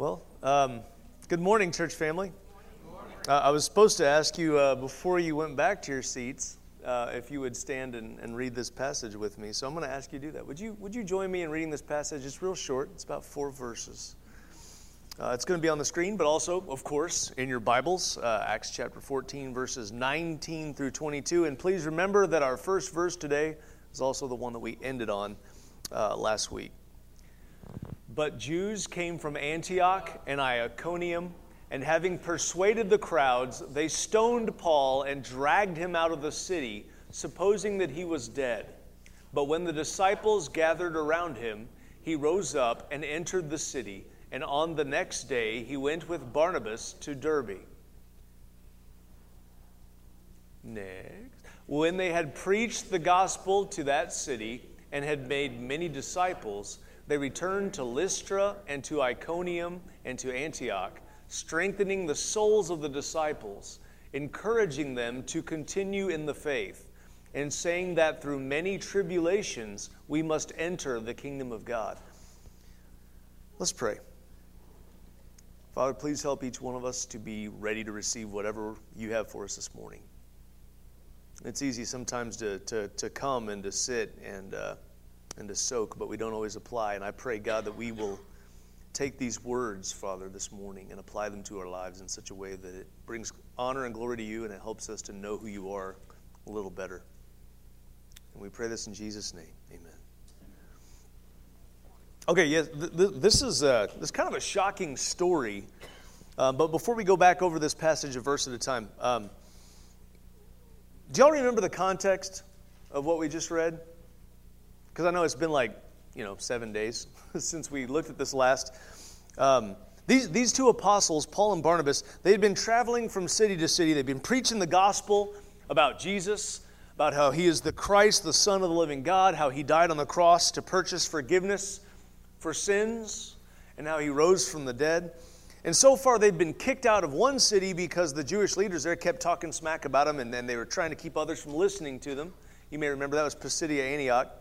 Well, um, good morning, church family. Uh, I was supposed to ask you uh, before you went back to your seats uh, if you would stand and, and, read this passage with me. So I'm going to ask you to do that. Would you, would you join me in reading this passage? It's real short, it's about four verses. Uh, it's going to be on the screen, but also, of course, in your Bibles, uh, Acts chapter 14, verses 19 through 22. And please remember that our first verse today is also the one that we ended on uh, last week. But Jews came from Antioch and Iconium, and having persuaded the crowds, they stoned Paul and dragged him out of the city, supposing that he was dead. But when the disciples gathered around him, he rose up and entered the city, and on the next day he went with Barnabas to Derbe. Next. When they had preached the gospel to that city and had made many disciples, they returned to Lystra and to Iconium and to Antioch, strengthening the souls of the disciples, encouraging them to continue in the faith, and saying that through many tribulations we must enter the kingdom of God. Let's pray. Father, please help each one of us to be ready to receive whatever you have for us this morning. It's easy sometimes to, to, to come and to sit and. Uh, and to soak, but we don't always apply. And I pray, God, that we will take these words, Father, this morning and apply them to our lives in such a way that it brings honor and glory to you and it helps us to know who you are a little better. And we pray this in Jesus' name. Amen. Okay, yes, th- th- this is uh, this kind of a shocking story. Um, but before we go back over this passage a verse at a time, um, do y'all remember the context of what we just read? Because I know it's been like, you know, seven days since we looked at this last. Um, these, these two apostles, Paul and Barnabas, they had been traveling from city to city. They'd been preaching the gospel about Jesus, about how he is the Christ, the Son of the living God, how he died on the cross to purchase forgiveness for sins, and how he rose from the dead. And so far, they'd been kicked out of one city because the Jewish leaders there kept talking smack about them, and then they were trying to keep others from listening to them. You may remember that was Pisidia Antioch.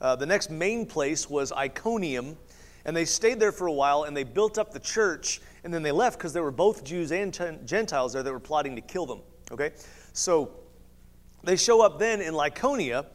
Uh, the next main place was Iconium, and they stayed there for a while and they built up the church, and then they left because there were both Jews and Gentiles there that were plotting to kill them. Okay? So they show up then in Lycaonia,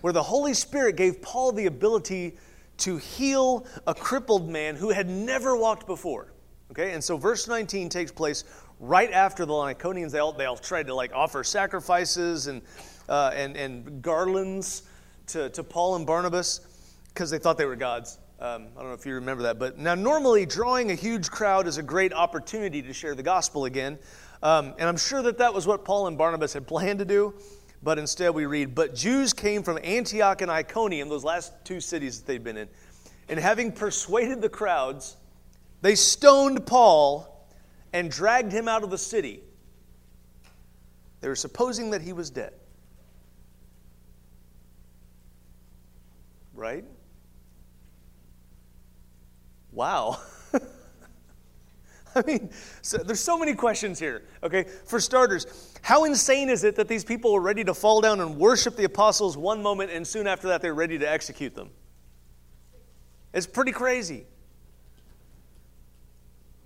where the Holy Spirit gave Paul the ability to heal a crippled man who had never walked before. Okay? And so verse 19 takes place right after the Lycaonians. They all, they all tried to like offer sacrifices and, uh, and, and garlands to, to Paul and Barnabas because they thought they were gods. Um, I don't know if you remember that. But now, normally, drawing a huge crowd is a great opportunity to share the gospel again. Um, and I'm sure that that was what Paul and Barnabas had planned to do. But instead, we read, But Jews came from Antioch and Iconium, those last two cities that they'd been in, and having persuaded the crowds, they stoned Paul and dragged him out of the city. They were supposing that he was dead. Right? Wow. I mean, so there's so many questions here. Okay, for starters, how insane is it that these people were ready to fall down and worship the apostles one moment and soon after that they're ready to execute them? It's pretty crazy.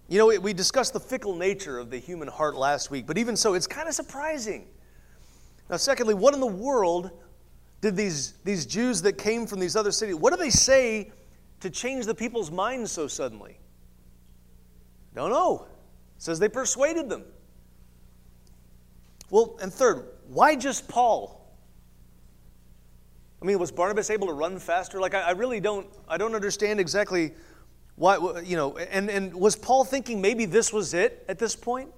You know, we discussed the fickle nature of the human heart last week, but even so, it's kind of surprising. Now, secondly, what in the world did these, these Jews that came from these other cities, what do they say to change the people's minds so suddenly? Don't know. It says they persuaded them. Well, and third, why just Paul? I mean, was Barnabas able to run faster? Like, I, I really don't, I don't understand exactly why, you know, and, and was Paul thinking maybe this was it at this point?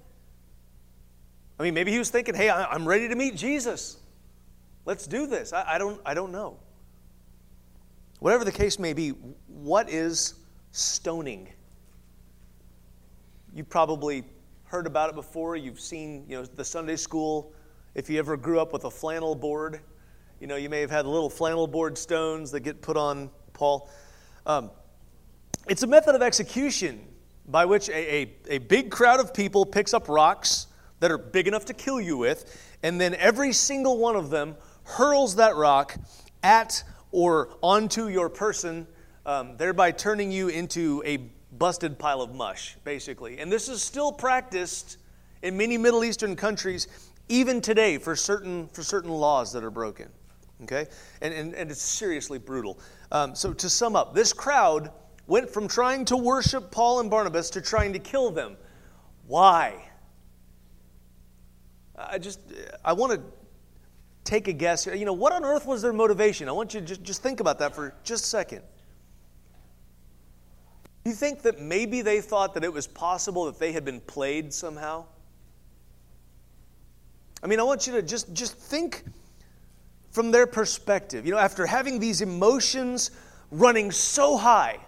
I mean, maybe he was thinking, hey, I'm ready to meet Jesus. Let's do this. I, I, don't, I don't know. Whatever the case may be, what is stoning? You've probably heard about it before. You've seen you know, the Sunday school. If you ever grew up with a flannel board, you know, you may have had little flannel board stones that get put on Paul. Um, it's a method of execution by which a, a, a big crowd of people picks up rocks that are big enough to kill you with, and then every single one of them hurls that rock at or onto your person, um, thereby turning you into a busted pile of mush, basically. And this is still practiced in many Middle Eastern countries, even today, for certain, for certain laws that are broken. Okay? And, and, and it's seriously brutal. Um, so, to sum up, this crowd went from trying to worship Paul and Barnabas to trying to kill them. Why? I just, I want to take a guess. You know, what on earth was their motivation? I want you to just, just think about that for just a second. Do you think that maybe they thought that it was possible that they had been played somehow? I mean, I want you to just, just think from their perspective. You know, after having these emotions running so high,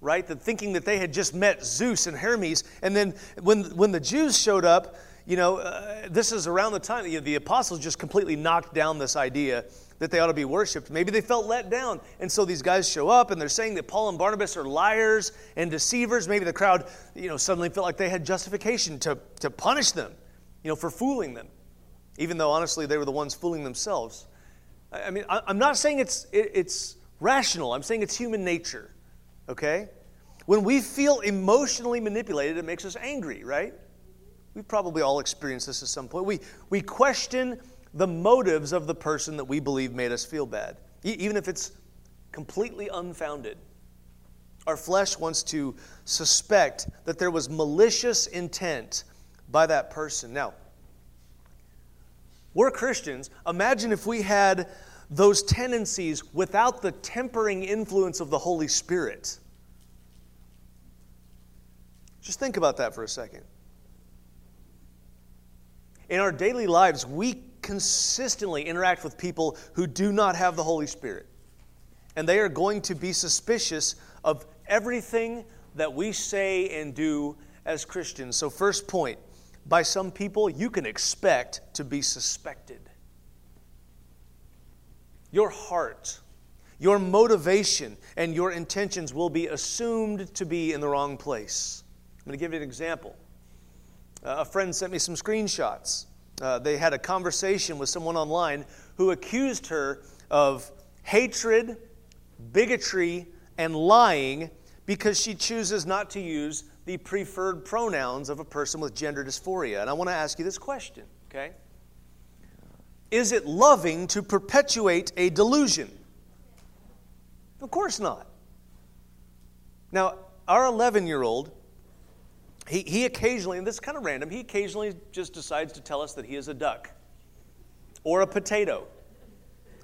right, that thinking that they had just met Zeus and Hermes, and then when, when the Jews showed up, you know, uh, this is around the time you know, the apostles just completely knocked down this idea that they ought to be worshiped. Maybe they felt let down. And so these guys show up and they're saying that Paul and Barnabas are liars and deceivers. Maybe the crowd, you know, suddenly felt like they had justification to, to punish them, you know, for fooling them, even though honestly they were the ones fooling themselves. I mean, I'm not saying it's, it's rational, I'm saying it's human nature, okay? When we feel emotionally manipulated, it makes us angry, right? We've probably all experienced this at some point. We, we question the motives of the person that we believe made us feel bad, even if it's completely unfounded. Our flesh wants to suspect that there was malicious intent by that person. Now, we're Christians. Imagine if we had those tendencies without the tempering influence of the Holy Spirit. Just think about that for a second. In our daily lives, we consistently interact with people who do not have the Holy Spirit. And they are going to be suspicious of everything that we say and do as Christians. So, first point by some people, you can expect to be suspected. Your heart, your motivation, and your intentions will be assumed to be in the wrong place. I'm going to give you an example. Uh, a friend sent me some screenshots. Uh, they had a conversation with someone online who accused her of hatred, bigotry, and lying because she chooses not to use the preferred pronouns of a person with gender dysphoria. And I want to ask you this question, okay? Is it loving to perpetuate a delusion? Of course not. Now, our 11 year old he, he occasionally, and this is kind of random, he occasionally just decides to tell us that he is a duck or a potato.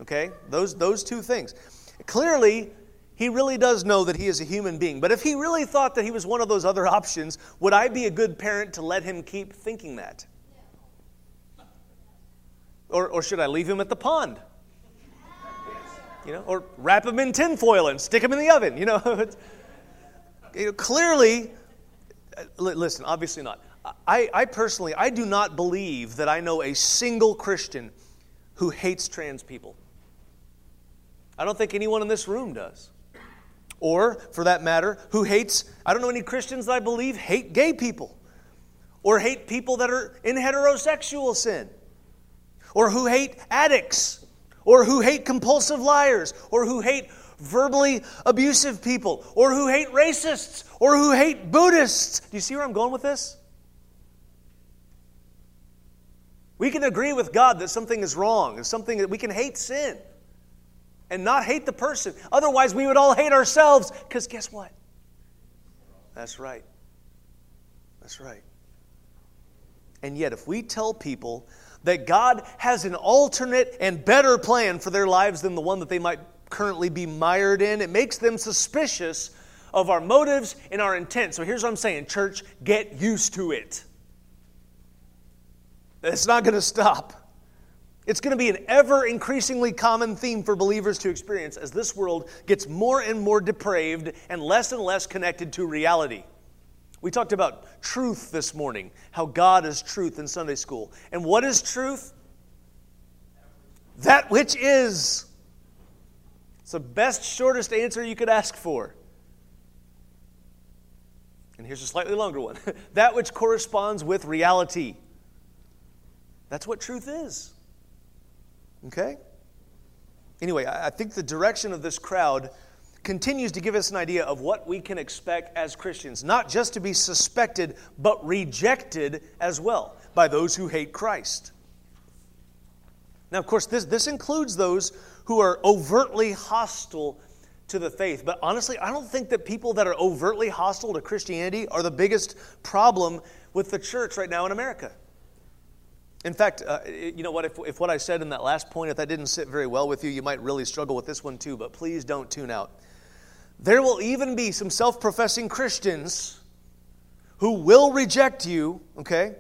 Okay? Those, those two things. Clearly, he really does know that he is a human being. But if he really thought that he was one of those other options, would I be a good parent to let him keep thinking that? Or, or should I leave him at the pond? You know, or wrap him in tinfoil and stick him in the oven. You know, you know clearly listen, obviously not. I, I personally, I do not believe that I know a single Christian who hates trans people. I don't think anyone in this room does. Or, for that matter, who hates, I don't know any Christians that I believe hate gay people. Or hate people that are in heterosexual sin. Or who hate addicts. Or who hate compulsive liars. Or who hate verbally abusive people, or who hate racists, or who hate Buddhists. Do you see where I'm going with this? We can agree with God that something is wrong, and something that we can hate sin and not hate the person. Otherwise, we would all hate ourselves, because guess what? That's right. That's right. And yet, if we tell people that God has an alternate and better plan for their lives than the one that they might currently be mired in. It makes them suspicious of our motives and our intent. So here's what I'm saying church, get used to it. It's not going to stop. It's going to be an ever increasingly common theme for believers to experience as this world gets more and more depraved and less and less connected to reality. We talked about truth this morning, how God is truth in Sunday school. And what is truth? That which is. It's the best, shortest answer you could ask for. And here's a slightly longer one that which corresponds with reality. That's what truth is. Okay? Anyway, I think the direction of this crowd continues to give us an idea of what we can expect as Christians, not just to be suspected, but rejected as well by those who hate Christ. Now, of course, this, this includes those who are overtly hostile to the faith. But honestly, I don't think that people that are overtly hostile to Christianity are the biggest problem with the church right now in America. In fact, uh, you know what? If, if what I said in that last point, if that didn't sit very well with you, you might really struggle with this one too, but please don't tune out. There will even be some self professing Christians who will reject you, okay,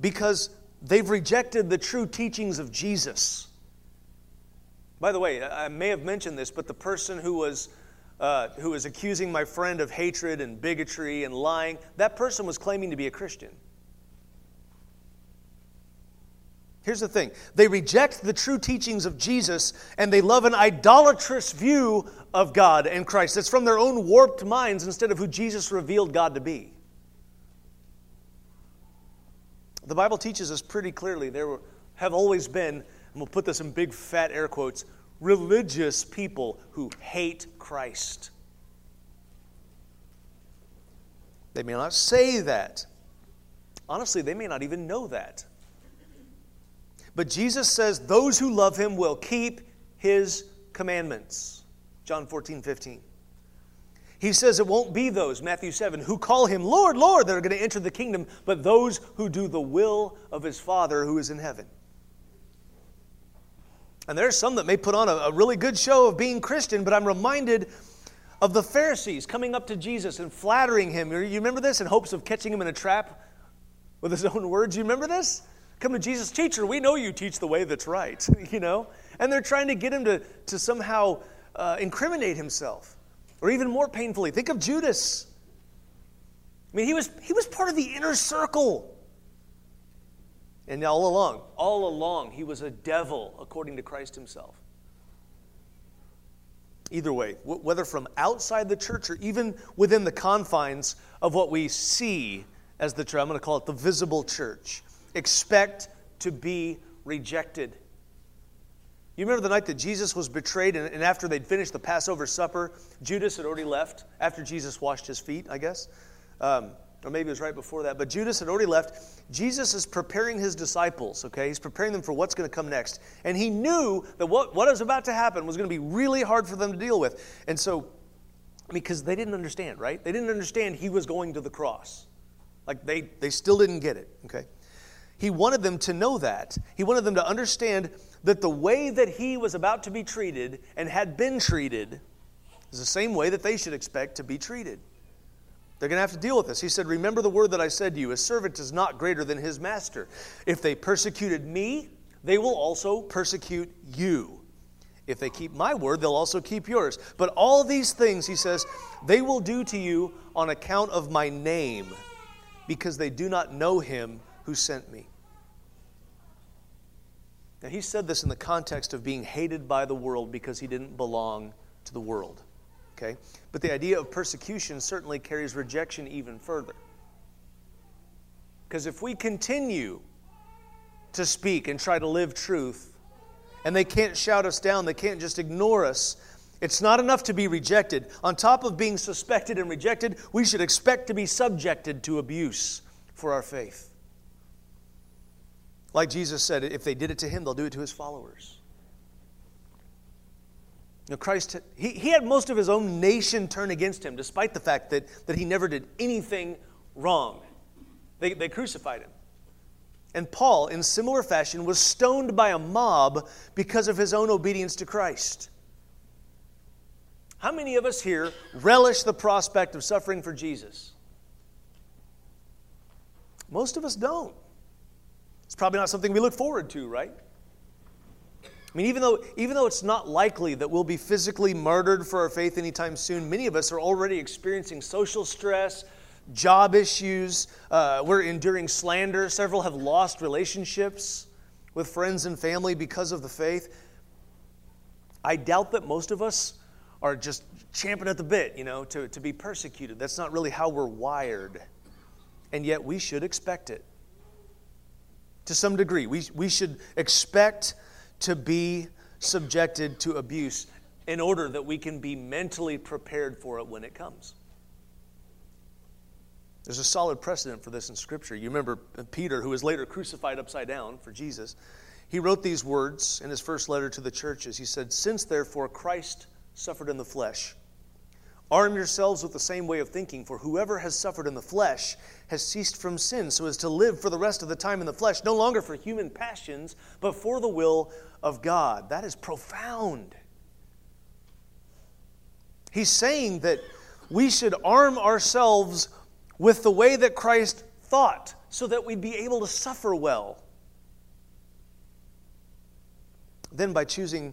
because they've rejected the true teachings of Jesus. By the way, I may have mentioned this, but the person who was, uh, who was accusing my friend of hatred and bigotry and lying, that person was claiming to be a Christian. Here's the thing they reject the true teachings of Jesus and they love an idolatrous view of God and Christ. It's from their own warped minds instead of who Jesus revealed God to be. The Bible teaches us pretty clearly there have always been, and we'll put this in big fat air quotes, religious people who hate Christ. They may not say that. Honestly, they may not even know that. But Jesus says, Those who love him will keep his commandments. John 14, 15. He says it won't be those, Matthew 7, who call him Lord, Lord, that are going to enter the kingdom, but those who do the will of his Father who is in heaven. And there's some that may put on a, a really good show of being Christian, but I'm reminded of the Pharisees coming up to Jesus and flattering him. You remember this? In hopes of catching him in a trap with his own words. You remember this? Come to Jesus, teacher, we know you teach the way that's right, you know? And they're trying to get him to, to somehow uh, incriminate himself. Or even more painfully, think of Judas. I mean, he was, he was part of the inner circle. And all along, all along, he was a devil, according to Christ himself. Either way, whether from outside the church or even within the confines of what we see as the church, I'm going to call it the visible church, expect to be rejected. You remember the night that Jesus was betrayed, and, after they'd finished the Passover supper, Judas had already left, after Jesus washed his feet, I guess. Um, or maybe it was right before that, but Judas had already left. Jesus is preparing his disciples, okay? He's preparing them for what's going to come next. And he knew that what, what was about to happen was going to be really hard for them to deal with. And so, because they didn't understand, right? They didn't understand he was going to the cross. Like they, they still didn't get it, okay? He wanted them to know that. He wanted them to understand that the way that he was about to be treated and had been treated is the same way that they should expect to be treated. They're going to have to deal with this. He said, Remember the word that I said to you a servant is not greater than his master. If they persecuted me, they will also persecute you. If they keep my word, they'll also keep yours. But all these things, he says, they will do to you on account of my name, because they do not know him who sent me. Now, he said this in the context of being hated by the world because he didn't belong to the world. Okay? But the idea of persecution certainly carries rejection even further. Because if we continue to speak and try to live truth, and they can't shout us down, they can't just ignore us, it's not enough to be rejected. On top of being suspected and rejected, we should expect to be subjected to abuse for our faith. Like Jesus said, if they did it to him, they'll do it to his followers. Christ, he, he had most of his own nation turn against him, despite the fact that, that he never did anything wrong. They, they crucified him. And Paul, in similar fashion, was stoned by a mob because of his own obedience to Christ. How many of us here relish the prospect of suffering for Jesus? Most of us don't. It's probably not something we look forward to, right? I mean, even though, even though it's not likely that we'll be physically murdered for our faith anytime soon, many of us are already experiencing social stress, job issues. Uh, we're enduring slander. Several have lost relationships with friends and family because of the faith. I doubt that most of us are just champing at the bit, you know, to, to be persecuted. That's not really how we're wired. And yet we should expect it to some degree. We, we should expect to be subjected to abuse. in order that we can be mentally prepared for it when it comes. There's a solid precedent for this in Scripture. You remember Peter, who was later crucified upside down for Jesus. He wrote these words in his first letter to the churches. He said, Since therefore Christ suffered in the flesh, arm yourselves with the same way of thinking, for whoever has suffered in the flesh has ceased from sin, so as to live for the rest of the time in the flesh, no longer for human passions, but for the will of God. That is profound. He's saying that we should arm ourselves with the way that Christ thought so that we'd be able to suffer well. Then, by choosing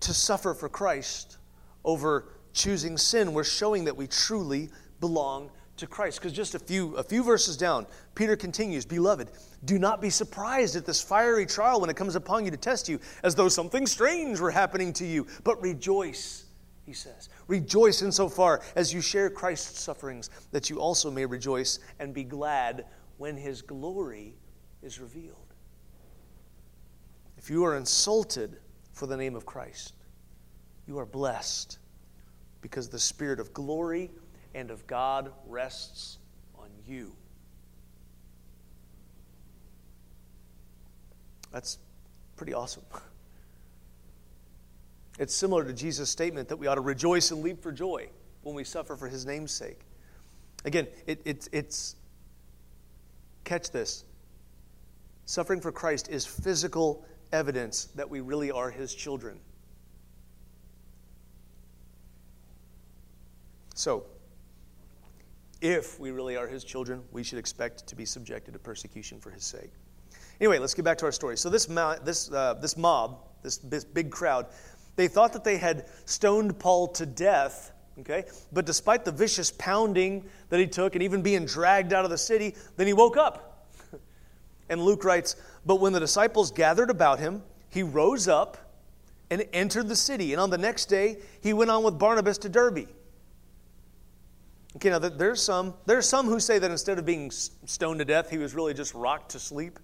to suffer for Christ over choosing sin, we're showing that we truly belong to Christ. Because just a few, a few verses down, Peter continues Beloved, do not be surprised at this fiery trial when it comes upon you to test you, as though something strange were happening to you, but rejoice he says. Rejoice insofar as you share Christ's sufferings, that you also may rejoice and be glad when his glory is revealed. If you are insulted for the name of Christ, you are blessed because the Spirit of glory and of God rests on you. That's pretty awesome. It's similar to Jesus' statement that we ought to rejoice and leap for joy when we suffer for his name's sake. Again, it, it, it's, catch this. Suffering for Christ is physical evidence that we really are his children. So, if we really are his children, we should expect to be subjected to persecution for his sake. Anyway, let's get back to our story. So, this, this, uh, this mob, this, this big crowd, they thought that they had stoned Paul to death, okay? But despite the vicious pounding that he took and even being dragged out of the city, then he woke up. and Luke writes, But when the disciples gathered about him, he rose up and entered the city. And on the next day, he went on with Barnabas to Derbe. Okay, now there's some, there's some who say that instead of being stoned to death, he was really just rocked to sleep.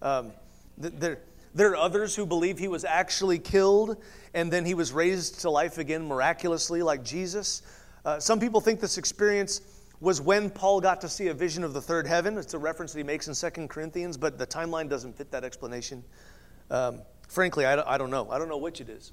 Um, there, there are others who believe he was actually killed and then he was raised to life again miraculously, like Jesus. Uh, some people think this experience was when Paul got to see a vision of the third heaven. It's a reference that he makes in Second Corinthians, but the timeline doesn't fit that explanation. Um, frankly, I, I don't know. I don't know which it is.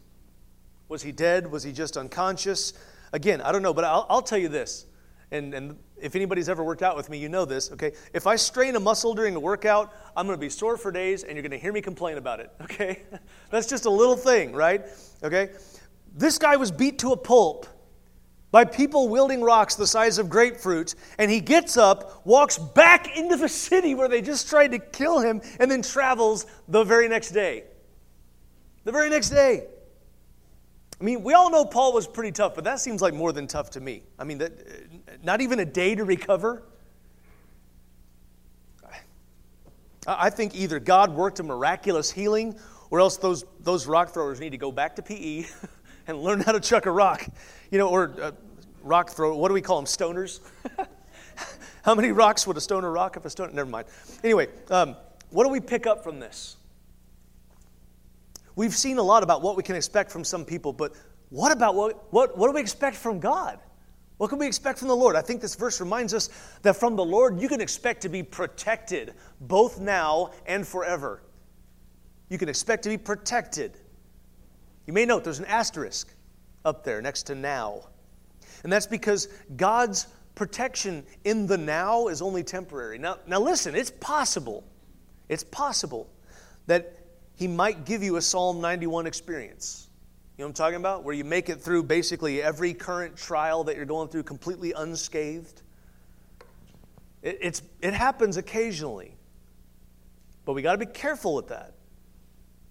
Was he dead? Was he just unconscious? Again, I don't know, but I'll, I'll tell you this and, and if anybody's ever worked out with me, you know this, okay? If I strain a muscle during a workout, I'm to be sore for days and you're to hear me complain about it, okay? That's just a little thing, right? Okay? This guy was beat to a pulp by people wielding rocks the size of grapefruits, and he gets up, walks back into the city where they just tried to kill him, and then travels the very next day. The very next day. I mean, we all know Paul was pretty tough, but that seems like more than tough to me. I mean, that, not even a day to recover. I think either God worked a miraculous healing or else those, those rock throwers need to go back to PE and learn how to chuck a rock. You know, or uh, rock throw, what do we call them? Stoners? how many rocks would a stoner rock if a stoner? Never mind. Anyway, um, what do we pick up from this? We've seen a lot about what we can expect from some people, but what about what, what, what do we expect from God? What can we expect from the Lord? I think this verse reminds us that from the Lord you can expect to be protected both now and forever. You can expect to be protected. You may note there's an asterisk up there next to now. And that's because God's protection in the now is only temporary. Now, now listen, it's possible. It's possible that he might give you a Psalm 91 experience. You know what I'm talking about? Where you make it through basically every current trial that you're going through completely unscathed. It, it's, it happens occasionally. But we got to be careful with that.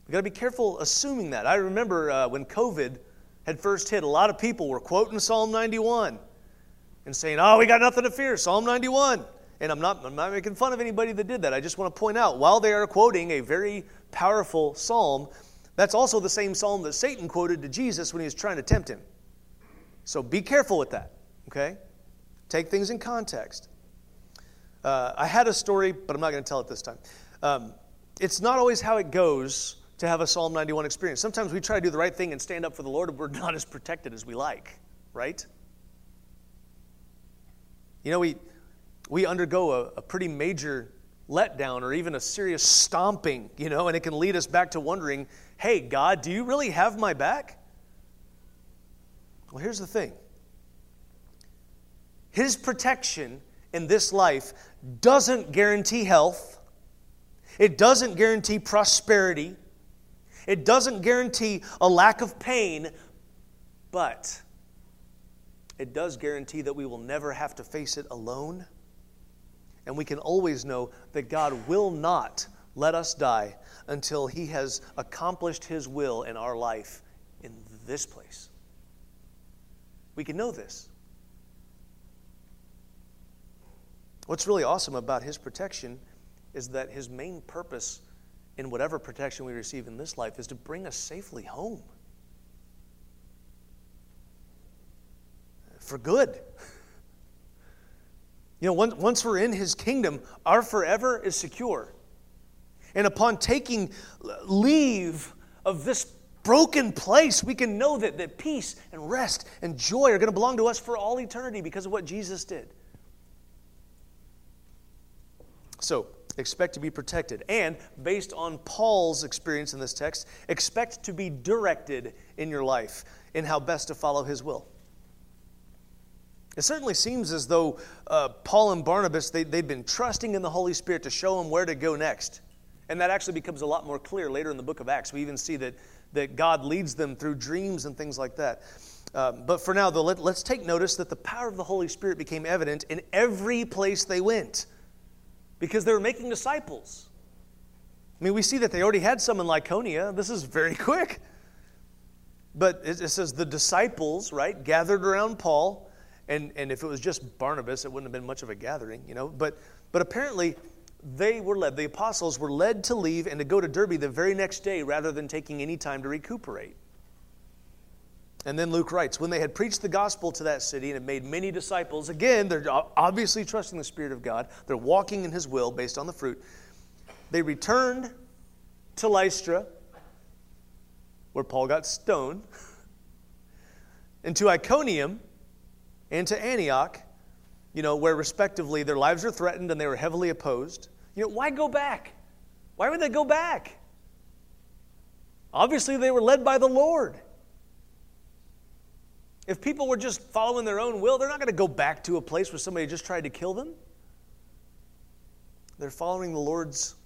We got to be careful assuming that. I remember uh, when COVID had first hit, a lot of people were quoting Psalm 91 and saying, Oh, we got nothing to fear, Psalm 91. And I'm not, I'm not making fun of anybody that did that. I just want to point out, while they are quoting a very powerful psalm, that's also the same psalm that Satan quoted to Jesus when he was trying to tempt him. So be careful with that, okay? Take things in context. Uh, I had a story, but I'm not going to tell it this time. Um, it's not always how it goes to have a Psalm 91 experience. Sometimes we try to do the right thing and stand up for the Lord, and we're not as protected as we like, right? You know, we, we undergo a, a pretty major letdown or even a serious stomping, you know, and it can lead us back to wondering hey, God, do you really have my back? Well, here's the thing His protection in this life doesn't guarantee health, it doesn't guarantee prosperity, it doesn't guarantee a lack of pain, but it does guarantee that we will never have to face it alone. And we can always know that God will not let us die until He has accomplished His will in our life in this place. We can know this. What's really awesome about His protection is that His main purpose in whatever protection we receive in this life is to bring us safely home. For good. You know, once once we're in his kingdom, our forever is secure. And upon taking leave of this broken place, we can know that, that peace and rest and joy are going to belong to us for all eternity because of what Jesus did. So, expect to be protected. And based on Paul's experience in this text, expect to be directed in your life in how best to follow his will. It certainly seems as though uh, Paul and Barnabas, they, they'd been trusting in the Holy Spirit to show them where to go next. And that actually becomes a lot more clear later in the book of Acts. We even see that, that God leads them through dreams and things like that. Um, but for now, though, let, let's take notice that the power of the Holy Spirit became evident in every place they went because they were making disciples. I mean, we see that they already had some in Lycaonia. This is very quick. But it, it says the disciples, right, gathered around Paul and, and if it was just Barnabas, it wouldn't have been much of a gathering, you know. But, but apparently, they were led, the apostles were led to leave and to go to Derbe the very next day rather than taking any time to recuperate. And then Luke writes, when they had preached the gospel to that city and had made many disciples, again, they're obviously trusting the Spirit of God, they're walking in His will based on the fruit. They returned to Lystra, where Paul got stoned, and to Iconium, and to Antioch, you know, where respectively their lives are threatened and they were heavily opposed. You know, why go back? Why would they go back? Obviously, they were led by the Lord. If people were just following their own will, they're not going to go back to a place where somebody just tried to kill them. They're following the Lord's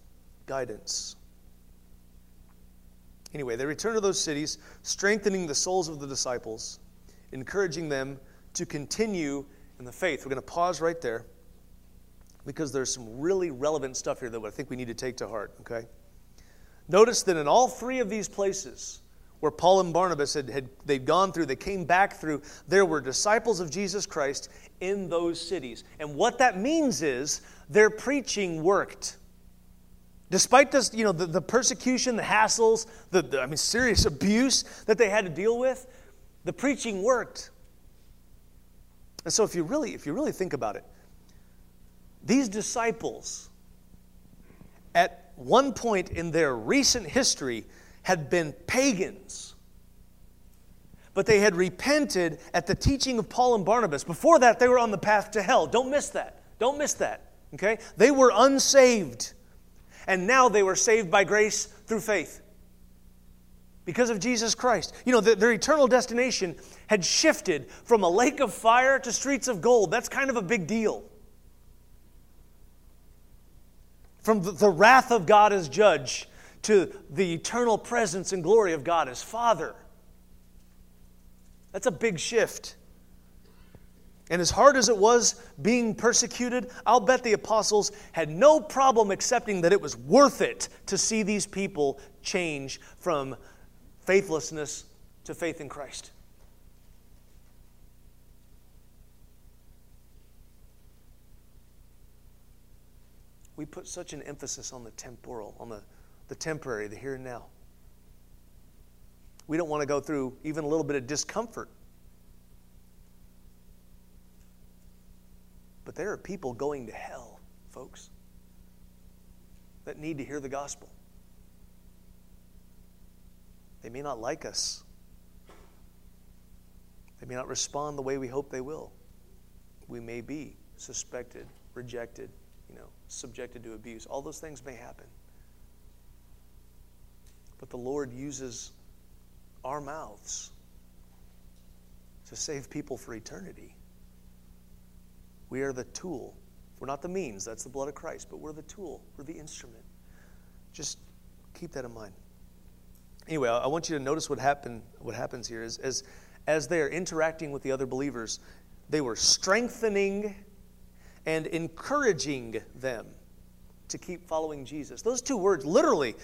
guidance. Anyway, they return to those cities, strengthening the souls of the disciples, encouraging them to continue in the faith. We're going to pause right there because there's some really relevant stuff here that I think we need to take to heart, okay? Notice that in all three of these places where Paul and Barnabas had, had they'd gone through, they came back through, there were disciples of Jesus Christ in those cities. And what that means is their preaching worked. Despite this, you know, the, the persecution, the hassles, the, the I mean, serious abuse that they had to deal with, the preaching worked. And so if you really, if you really think about it, these disciples at one point in their recent history had been pagans. But they had repented at the teaching of Paul and Barnabas. Before that, they were on the path to hell. Don't miss that. Don't miss that. Okay? They were unsaved. And now they were saved by grace through faith because of Jesus Christ. You know, the, their eternal destination had shifted from a lake of fire to streets of gold. That's kind of a big deal. From the, the wrath of God as judge to the eternal presence and glory of God as Father. That's a big shift. And as hard as it was being persecuted, I'll bet the apostles had no problem accepting that it was worth it to see these people change from faithlessness to faith in Christ. We put such an emphasis on the temporal, on the, the temporary, the here and now. We don't want to go through even a little bit of discomfort. But there are people going to hell, folks, that need to hear the gospel. They may not like us. They may not respond the way we hope they will. We may be suspected, rejected, you know, subjected to abuse. All those things may happen. But the Lord uses our mouths to save people for eternity. We are the tool. We're not the means, that's the blood of Christ, but we're the tool, we're the instrument. Just keep that in mind. Anyway, I want you to notice what happened what happens here is as as they are interacting with the other believers, they were strengthening and encouraging them to keep following Jesus. Those two words, literally,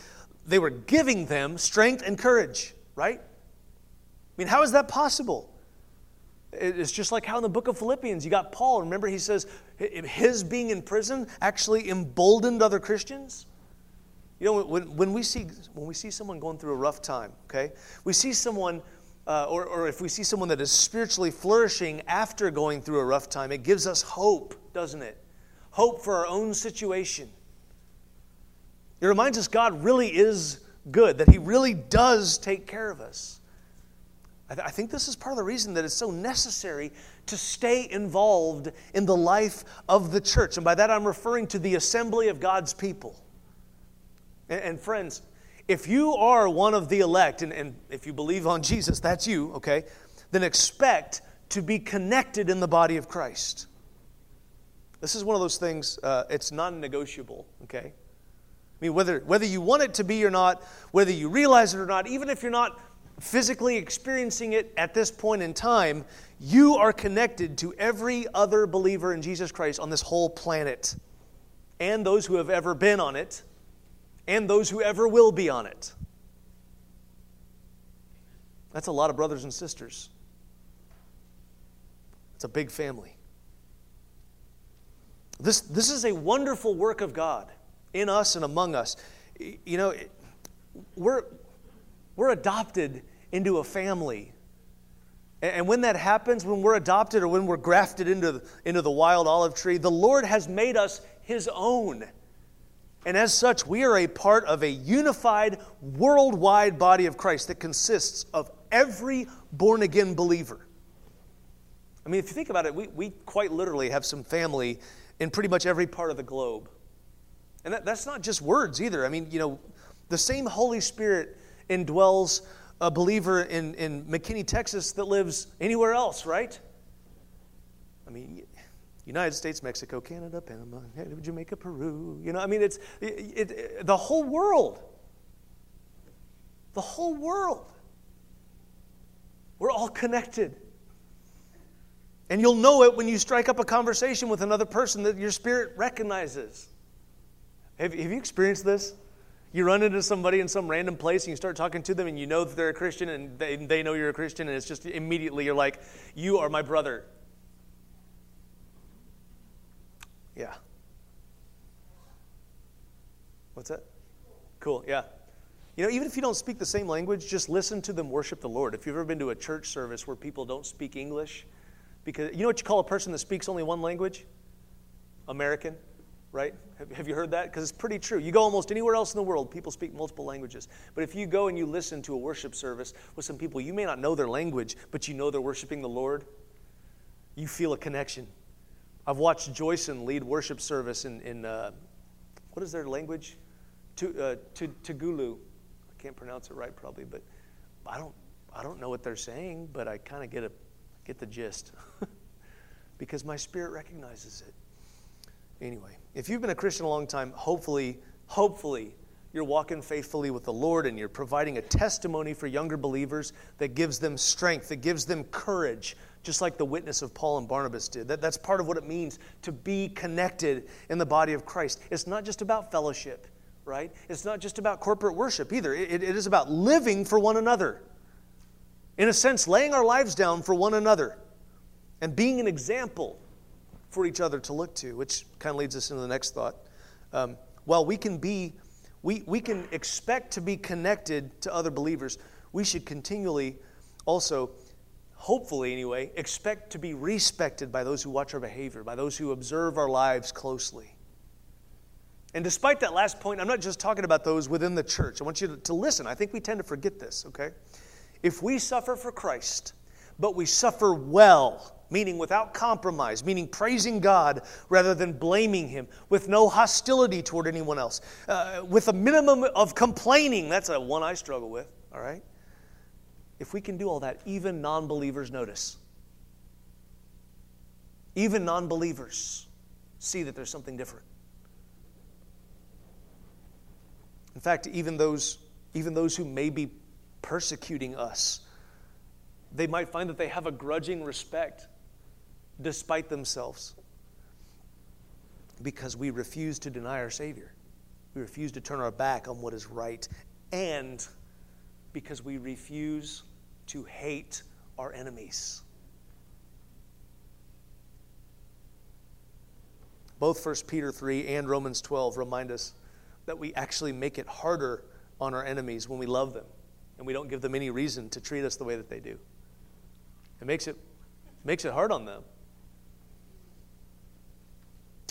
they were giving them strength and courage, right? I mean, how is that possible? It's just like how in the book of Philippians, you got Paul. Remember, he says his being in prison actually emboldened other Christians. You know, when, when, we see, when we see someone going through a rough time, okay, we see someone, uh, or, or if we see someone that is spiritually flourishing after going through a rough time, it gives us hope, doesn't it? Hope for our own situation. It reminds us God really is good, that He really does take care of us. I, th- I, think this is part of the reason that it's so necessary to stay involved in the life of the church. And by that, I'm referring to the assembly of God's people. And, and friends, if you are one of the elect, and, and if you believe on Jesus, that's you, okay, then expect to be connected in the body of Christ. This is one of those things, uh, it's non negotiable, okay? I mean, whether, whether you want it to be or not, whether you realize it or not, even if you're not physically experiencing it at this point in time, you are connected to every other believer in Jesus Christ on this whole planet, and those who have ever been on it, and those who ever will be on it. That's a lot of brothers and sisters. It's a big family. This, this is a wonderful work of God in us and among us. You know, we're, we're adopted into a family. And when that happens, when we're adopted or when we're grafted into into the wild olive tree, the Lord has made us His own. And as such, we are a part of a unified, worldwide body of Christ that consists of every born again believer. I mean, if you think about it, we, we quite literally have some family in pretty much every part of the globe. And that, that's not just words either. I mean, you know, the same Holy Spirit indwells a believer in, in McKinney, Texas that lives anywhere else, right? I mean, United States, Mexico, Canada, Panama, Jamaica, Peru. You know, I mean, it's it, it, the whole world. The whole world. We're all connected. And you'll know it when you strike up a conversation with another person that your spirit recognizes. Have, have you experienced this? You run into somebody in some random place and you start talking to them and you know that they're a Christian and they, they know you're a Christian and it's just immediately you're like, You are my brother. Yeah. What's that? Cool, yeah. You know, even if you don't speak the same language, just listen to them worship the Lord. If you've ever been to a church service where people don't speak English, because you know what you call a person that speaks only one language? American right? Have you heard that? Because it's pretty true. You go almost anywhere else in the world, people speak multiple languages. But if you go and you listen to a worship service with some people, you may not know their language, but you know they're worshiping the Lord, you feel a connection. I've watched Joyson lead worship service in, in uh, what is their language? To, uh. I can't pronounce it right probably, but I don't, I don't know what they're saying, but I kind of get, get the gist because my spirit recognizes it. Anyway, if you've been a Christian a long time, hopefully, hopefully, you're walking faithfully with the Lord and you're providing a testimony for younger believers that gives them strength, that gives them courage, just like the witness of Paul and Barnabas did. That, that's part of what it means to be connected in the body of Christ. It's not just about fellowship, right? It's not just about corporate worship either. it, it is about living for one another. In a sense, laying our lives down for one another and being an example for each other to look to, which kind of leads us into the next thought. Um, while we can be, we, we can expect to be connected to other believers, we should continually also, hopefully anyway, expect to be respected by those who watch our behavior, by those who observe our lives closely. And despite that last point, I'm not just talking about those within the church. I want you to, listen. I think we tend to forget this, okay? If we suffer for Christ, but we suffer well, meaning without compromise, meaning praising God rather than blaming Him, with no hostility toward anyone else, uh, with a minimum of complaining. That's a one I struggle with, all right? If we can do all that, even non believers notice. Even non believers see that there's something different. In fact, even those, even those who may be persecuting us, they might find that they have a grudging respect despite themselves because we refuse to deny our Savior. We refuse to turn our back on what is right, and because we refuse to hate our enemies. Both 1 Peter 3 and Romans 12 remind us that we actually make it harder on our enemies when we love them and we don't give them any reason to treat us the way that they do. It makes it, makes it hard on them.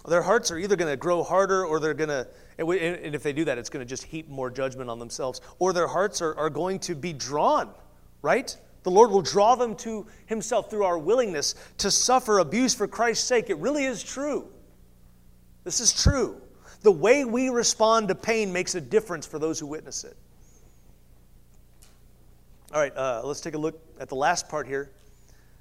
Their hearts are either going to grow harder or they're going to, and if they do that, it's going to just heap more judgment on themselves, or their hearts are, are going to be drawn, right? The Lord will draw them to Himself through our willingness to suffer abuse for Christ's sake. It really is true. This is true. The way we respond to pain makes a difference for those who witness it. All right, uh, let's take a look at the last part here.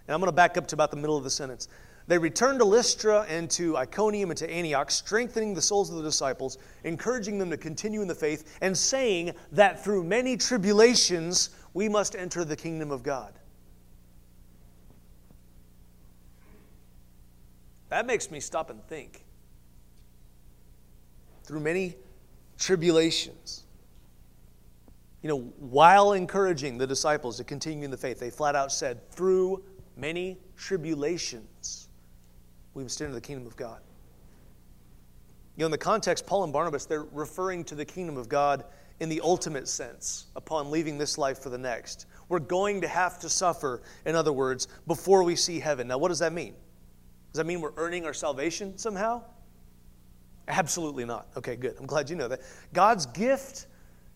And I'm going to back up to about the middle of the sentence. They returned to Lystra and to Iconium and to Antioch, strengthening the souls of the disciples, encouraging them to continue in the faith, and saying that through many tribulations we must enter the kingdom of God. That makes me stop and think. Through many tribulations. You know, while encouraging the disciples to continue in the faith, they flat out said, through many tribulations, we must enter the kingdom of God. You know, in the context, Paul and Barnabas, they're referring to the kingdom of God in the ultimate sense upon leaving this life for the next. We're going to have to suffer, in other words, before we see heaven. Now, what does that mean? Does that mean we're earning our salvation somehow? Absolutely not. Okay, good. I'm glad you know that. God's gift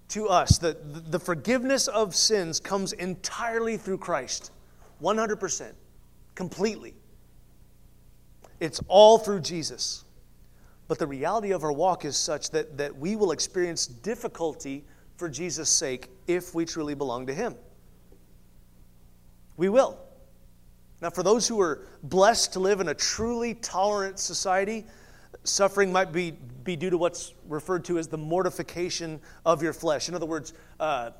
to us, the, the forgiveness of sins, comes entirely through Christ. 100%, completely. It's all through Jesus. But the reality of our walk is such that, that we will experience difficulty for Jesus' sake if we truly belong to Him. We will. Now, for those who are blessed to live in a truly tolerant society, suffering might be, be due to what's referred to as the mortification of your flesh. In other words, uh,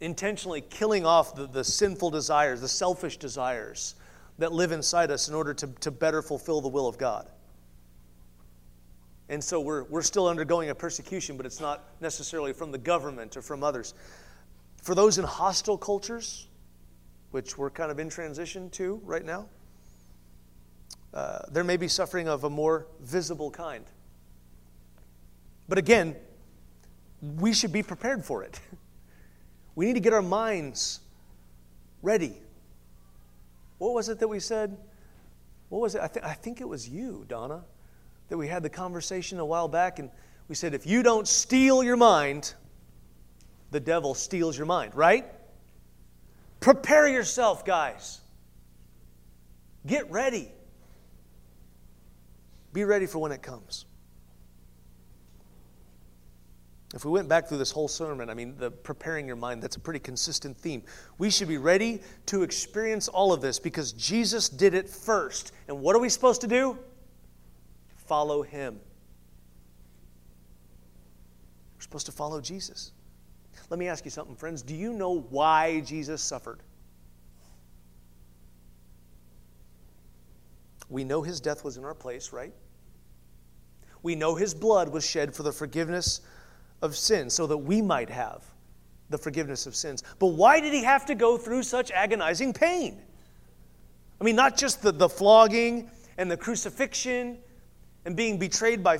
intentionally killing off the, the sinful desires, the selfish desires that live inside us in order to, to better fulfill the will of God. And so we're, we're still undergoing a persecution, but it's not necessarily from the government or from others. For those in hostile cultures, which we're kind of in transition to right now, uh, there may be suffering of a more visible kind. But again, we should be prepared for it. We need to get our minds ready. What was it that we said? What was it? I, th- I think it was you, Donna, that we had the conversation a while back, and we said, if you don't steel your mind, the devil steals your mind, right? Prepare yourself, guys. Get ready. Be ready for when it comes. If we went back through this whole sermon, I mean, the preparing your mind, that's a pretty consistent theme. We should be ready to experience all of this because Jesus did it first. And what are we supposed to do? Follow him. We're supposed to follow Jesus. Let me ask you something, friends. Do you know why Jesus suffered? We know his death was in our place, right? We know his blood was shed for the forgiveness of sins so that we might have the forgiveness of sins. But why did he have to go through such agonizing pain? I mean, not just the, the flogging and the crucifixion and being betrayed by,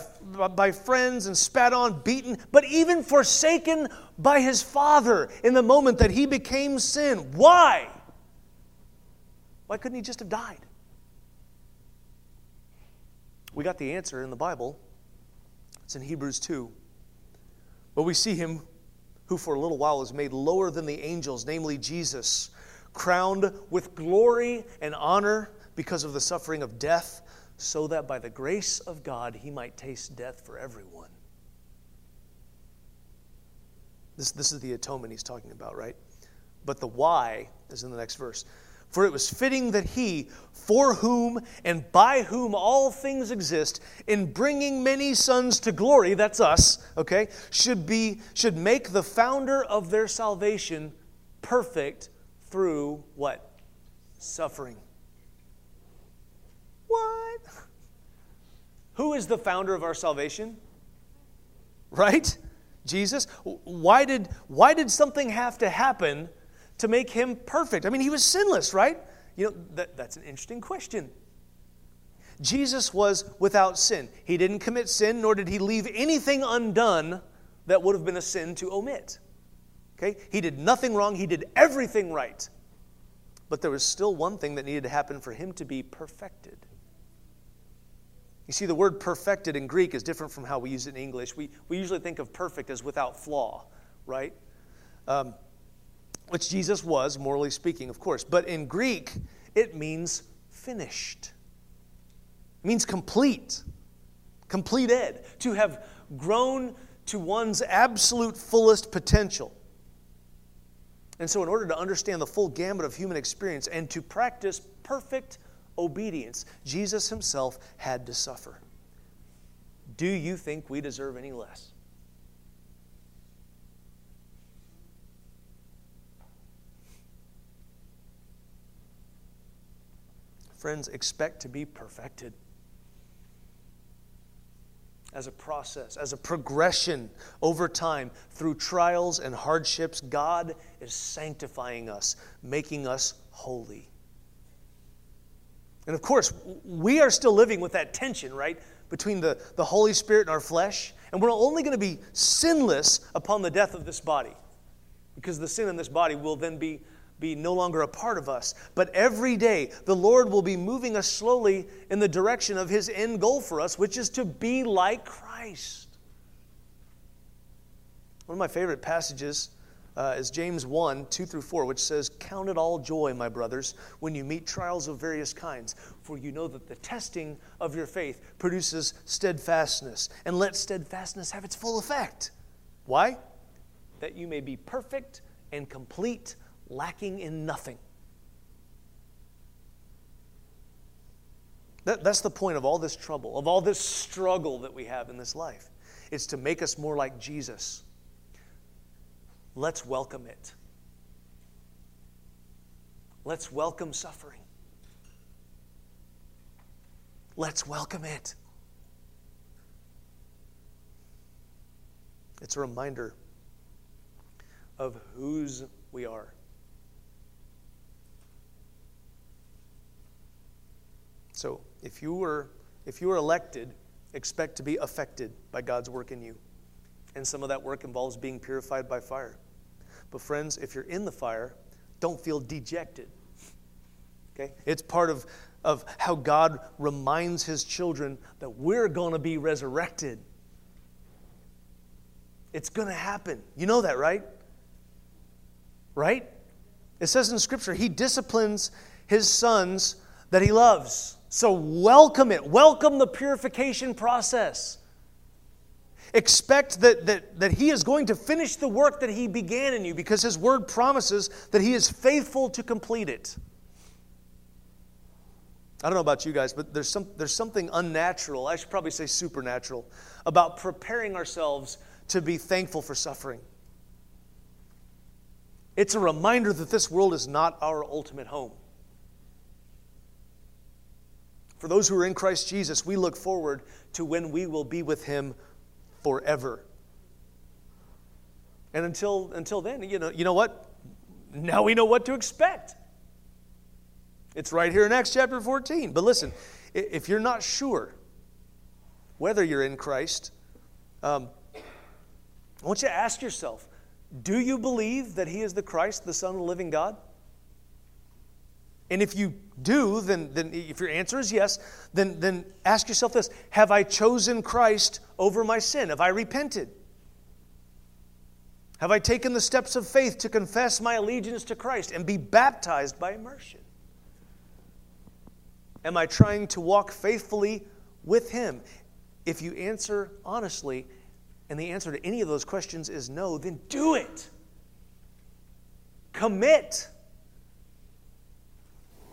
by friends and spat on, beaten, but even forsaken by his father in the moment that he became sin. Why? Why couldn't he just have died? We got the answer in the Bible It's in Hebrews 2. But we see him who for a little while was made lower than the angels, namely Jesus, crowned with glory and honor because of the suffering of death, so that by the grace of God he might taste death for everyone. This, this is the atonement he's talking about, right? But the why is in the next verse. For it was fitting that he, for whom and by whom all things exist, in bringing many sons to glory, that's us, okay, should be should make the founder of their salvation perfect through what? Suffering. What? Who is the founder of our salvation? Right? Jesus. Why did why did something have to happen to make him perfect? I mean, he was sinless, right? You know, that, that's an interesting question. Jesus was without sin. He didn't commit sin, nor did he leave anything undone that would have been a sin to omit. Okay? He did nothing wrong, he did everything right. But there was still one thing that needed to happen for him to be perfected. You see, the word perfected in Greek is different from how we use it in English. We, we usually think of perfect as without flaw, right? Um, which Jesus was, morally speaking, of course. But in Greek, it means finished. It means complete, completed, to have grown to one's absolute fullest potential. And so, in order to understand the full gamut of human experience and to practice perfect obedience, Jesus himself had to suffer. Do you think we deserve any less? Friends, expect to be perfected as a process, as a progression over time through trials and hardships. God is sanctifying us, making us holy. And of course, we are still living with that tension, right, between the, the Holy Spirit and our flesh. And we're only going to be sinless upon the death of this body, because the sin in this body will then be be no longer a part of us. But every day, the Lord will be moving us slowly in the direction of His end goal for us, which is to be like Christ. One of my favorite passages uh, is James 1 2 through 4, which says, Count it all joy, my brothers, when you meet trials of various kinds, for you know that the testing of your faith produces steadfastness. And let steadfastness have its full effect. Why? That you may be perfect and complete lacking in nothing. That, that's the point of all this trouble, of all this struggle that we have in this life. It's to make us more like Jesus. Let's welcome it. Let's welcome suffering. Let's welcome it. It's a reminder of whose we are. So if you were if you were elected, expect to be affected by God's work in you. And some of that work involves being purified by fire. But friends, if you're in the fire, don't feel dejected. Okay? It's part of, of how God reminds his children that we're going to be resurrected. It's going to happen. You know that, right? Right? It says in Scripture, he disciplines his sons that he loves. So welcome it. Welcome the purification process. Expect that, that, that He is going to finish the work that He began in you because His word promises that He is faithful to complete it. I don't know about you guys, but there's, some, there's something unnatural, I should probably say supernatural, about preparing ourselves to be thankful for suffering. It's a reminder that this world is not our ultimate home. For those who are in Christ Jesus, we look forward to when we will be with Him forever. And until, until then, you know, you know what? Now we know what to expect. It's right here in Acts chapter 14. But listen, if you're not sure whether you're in Christ, um, I want you to ask yourself do you believe that He is the Christ, the Son of the living God? And if you do, then, then if your answer is yes, then, then ask yourself this Have I chosen Christ over my sin? Have I repented? Have I taken the steps of faith to confess my allegiance to Christ and be baptized by immersion? Am I trying to walk faithfully with Him? If you answer honestly, and the answer to any of those questions is no, then do it. Commit.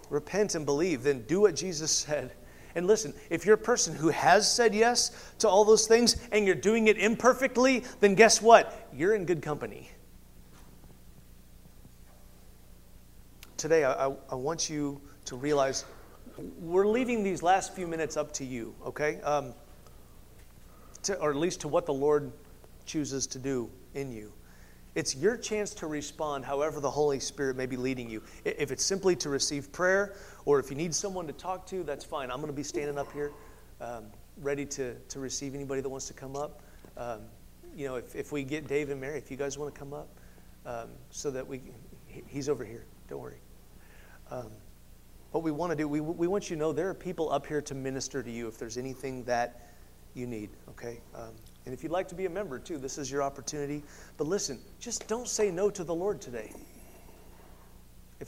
Repent and believe. Then do what Jesus said. And listen, if you're a person who has said yes to all those things and you're doing it imperfectly, then guess what? You're in good company. Today, I, I, want you to realize we're leaving these last few minutes up to you, okay? Um, to, or at least to what the Lord chooses to do in you. It's your chance to respond however the Holy Spirit may be leading you. If it's simply to receive prayer, or if you need someone to talk to, that's fine. I'm going to be standing up here um, ready to, to receive anybody that wants to come up. Um, you know, if, if we get Dave and Mary, if you guys want to come up, um, so that we, he's over here, don't worry. Um, what we want to do, we, we want you to know there are people up here to minister to you if there's anything that you need, okay? And if you'd like to be a member too, this is your opportunity. But listen, just don't say no to the Lord today.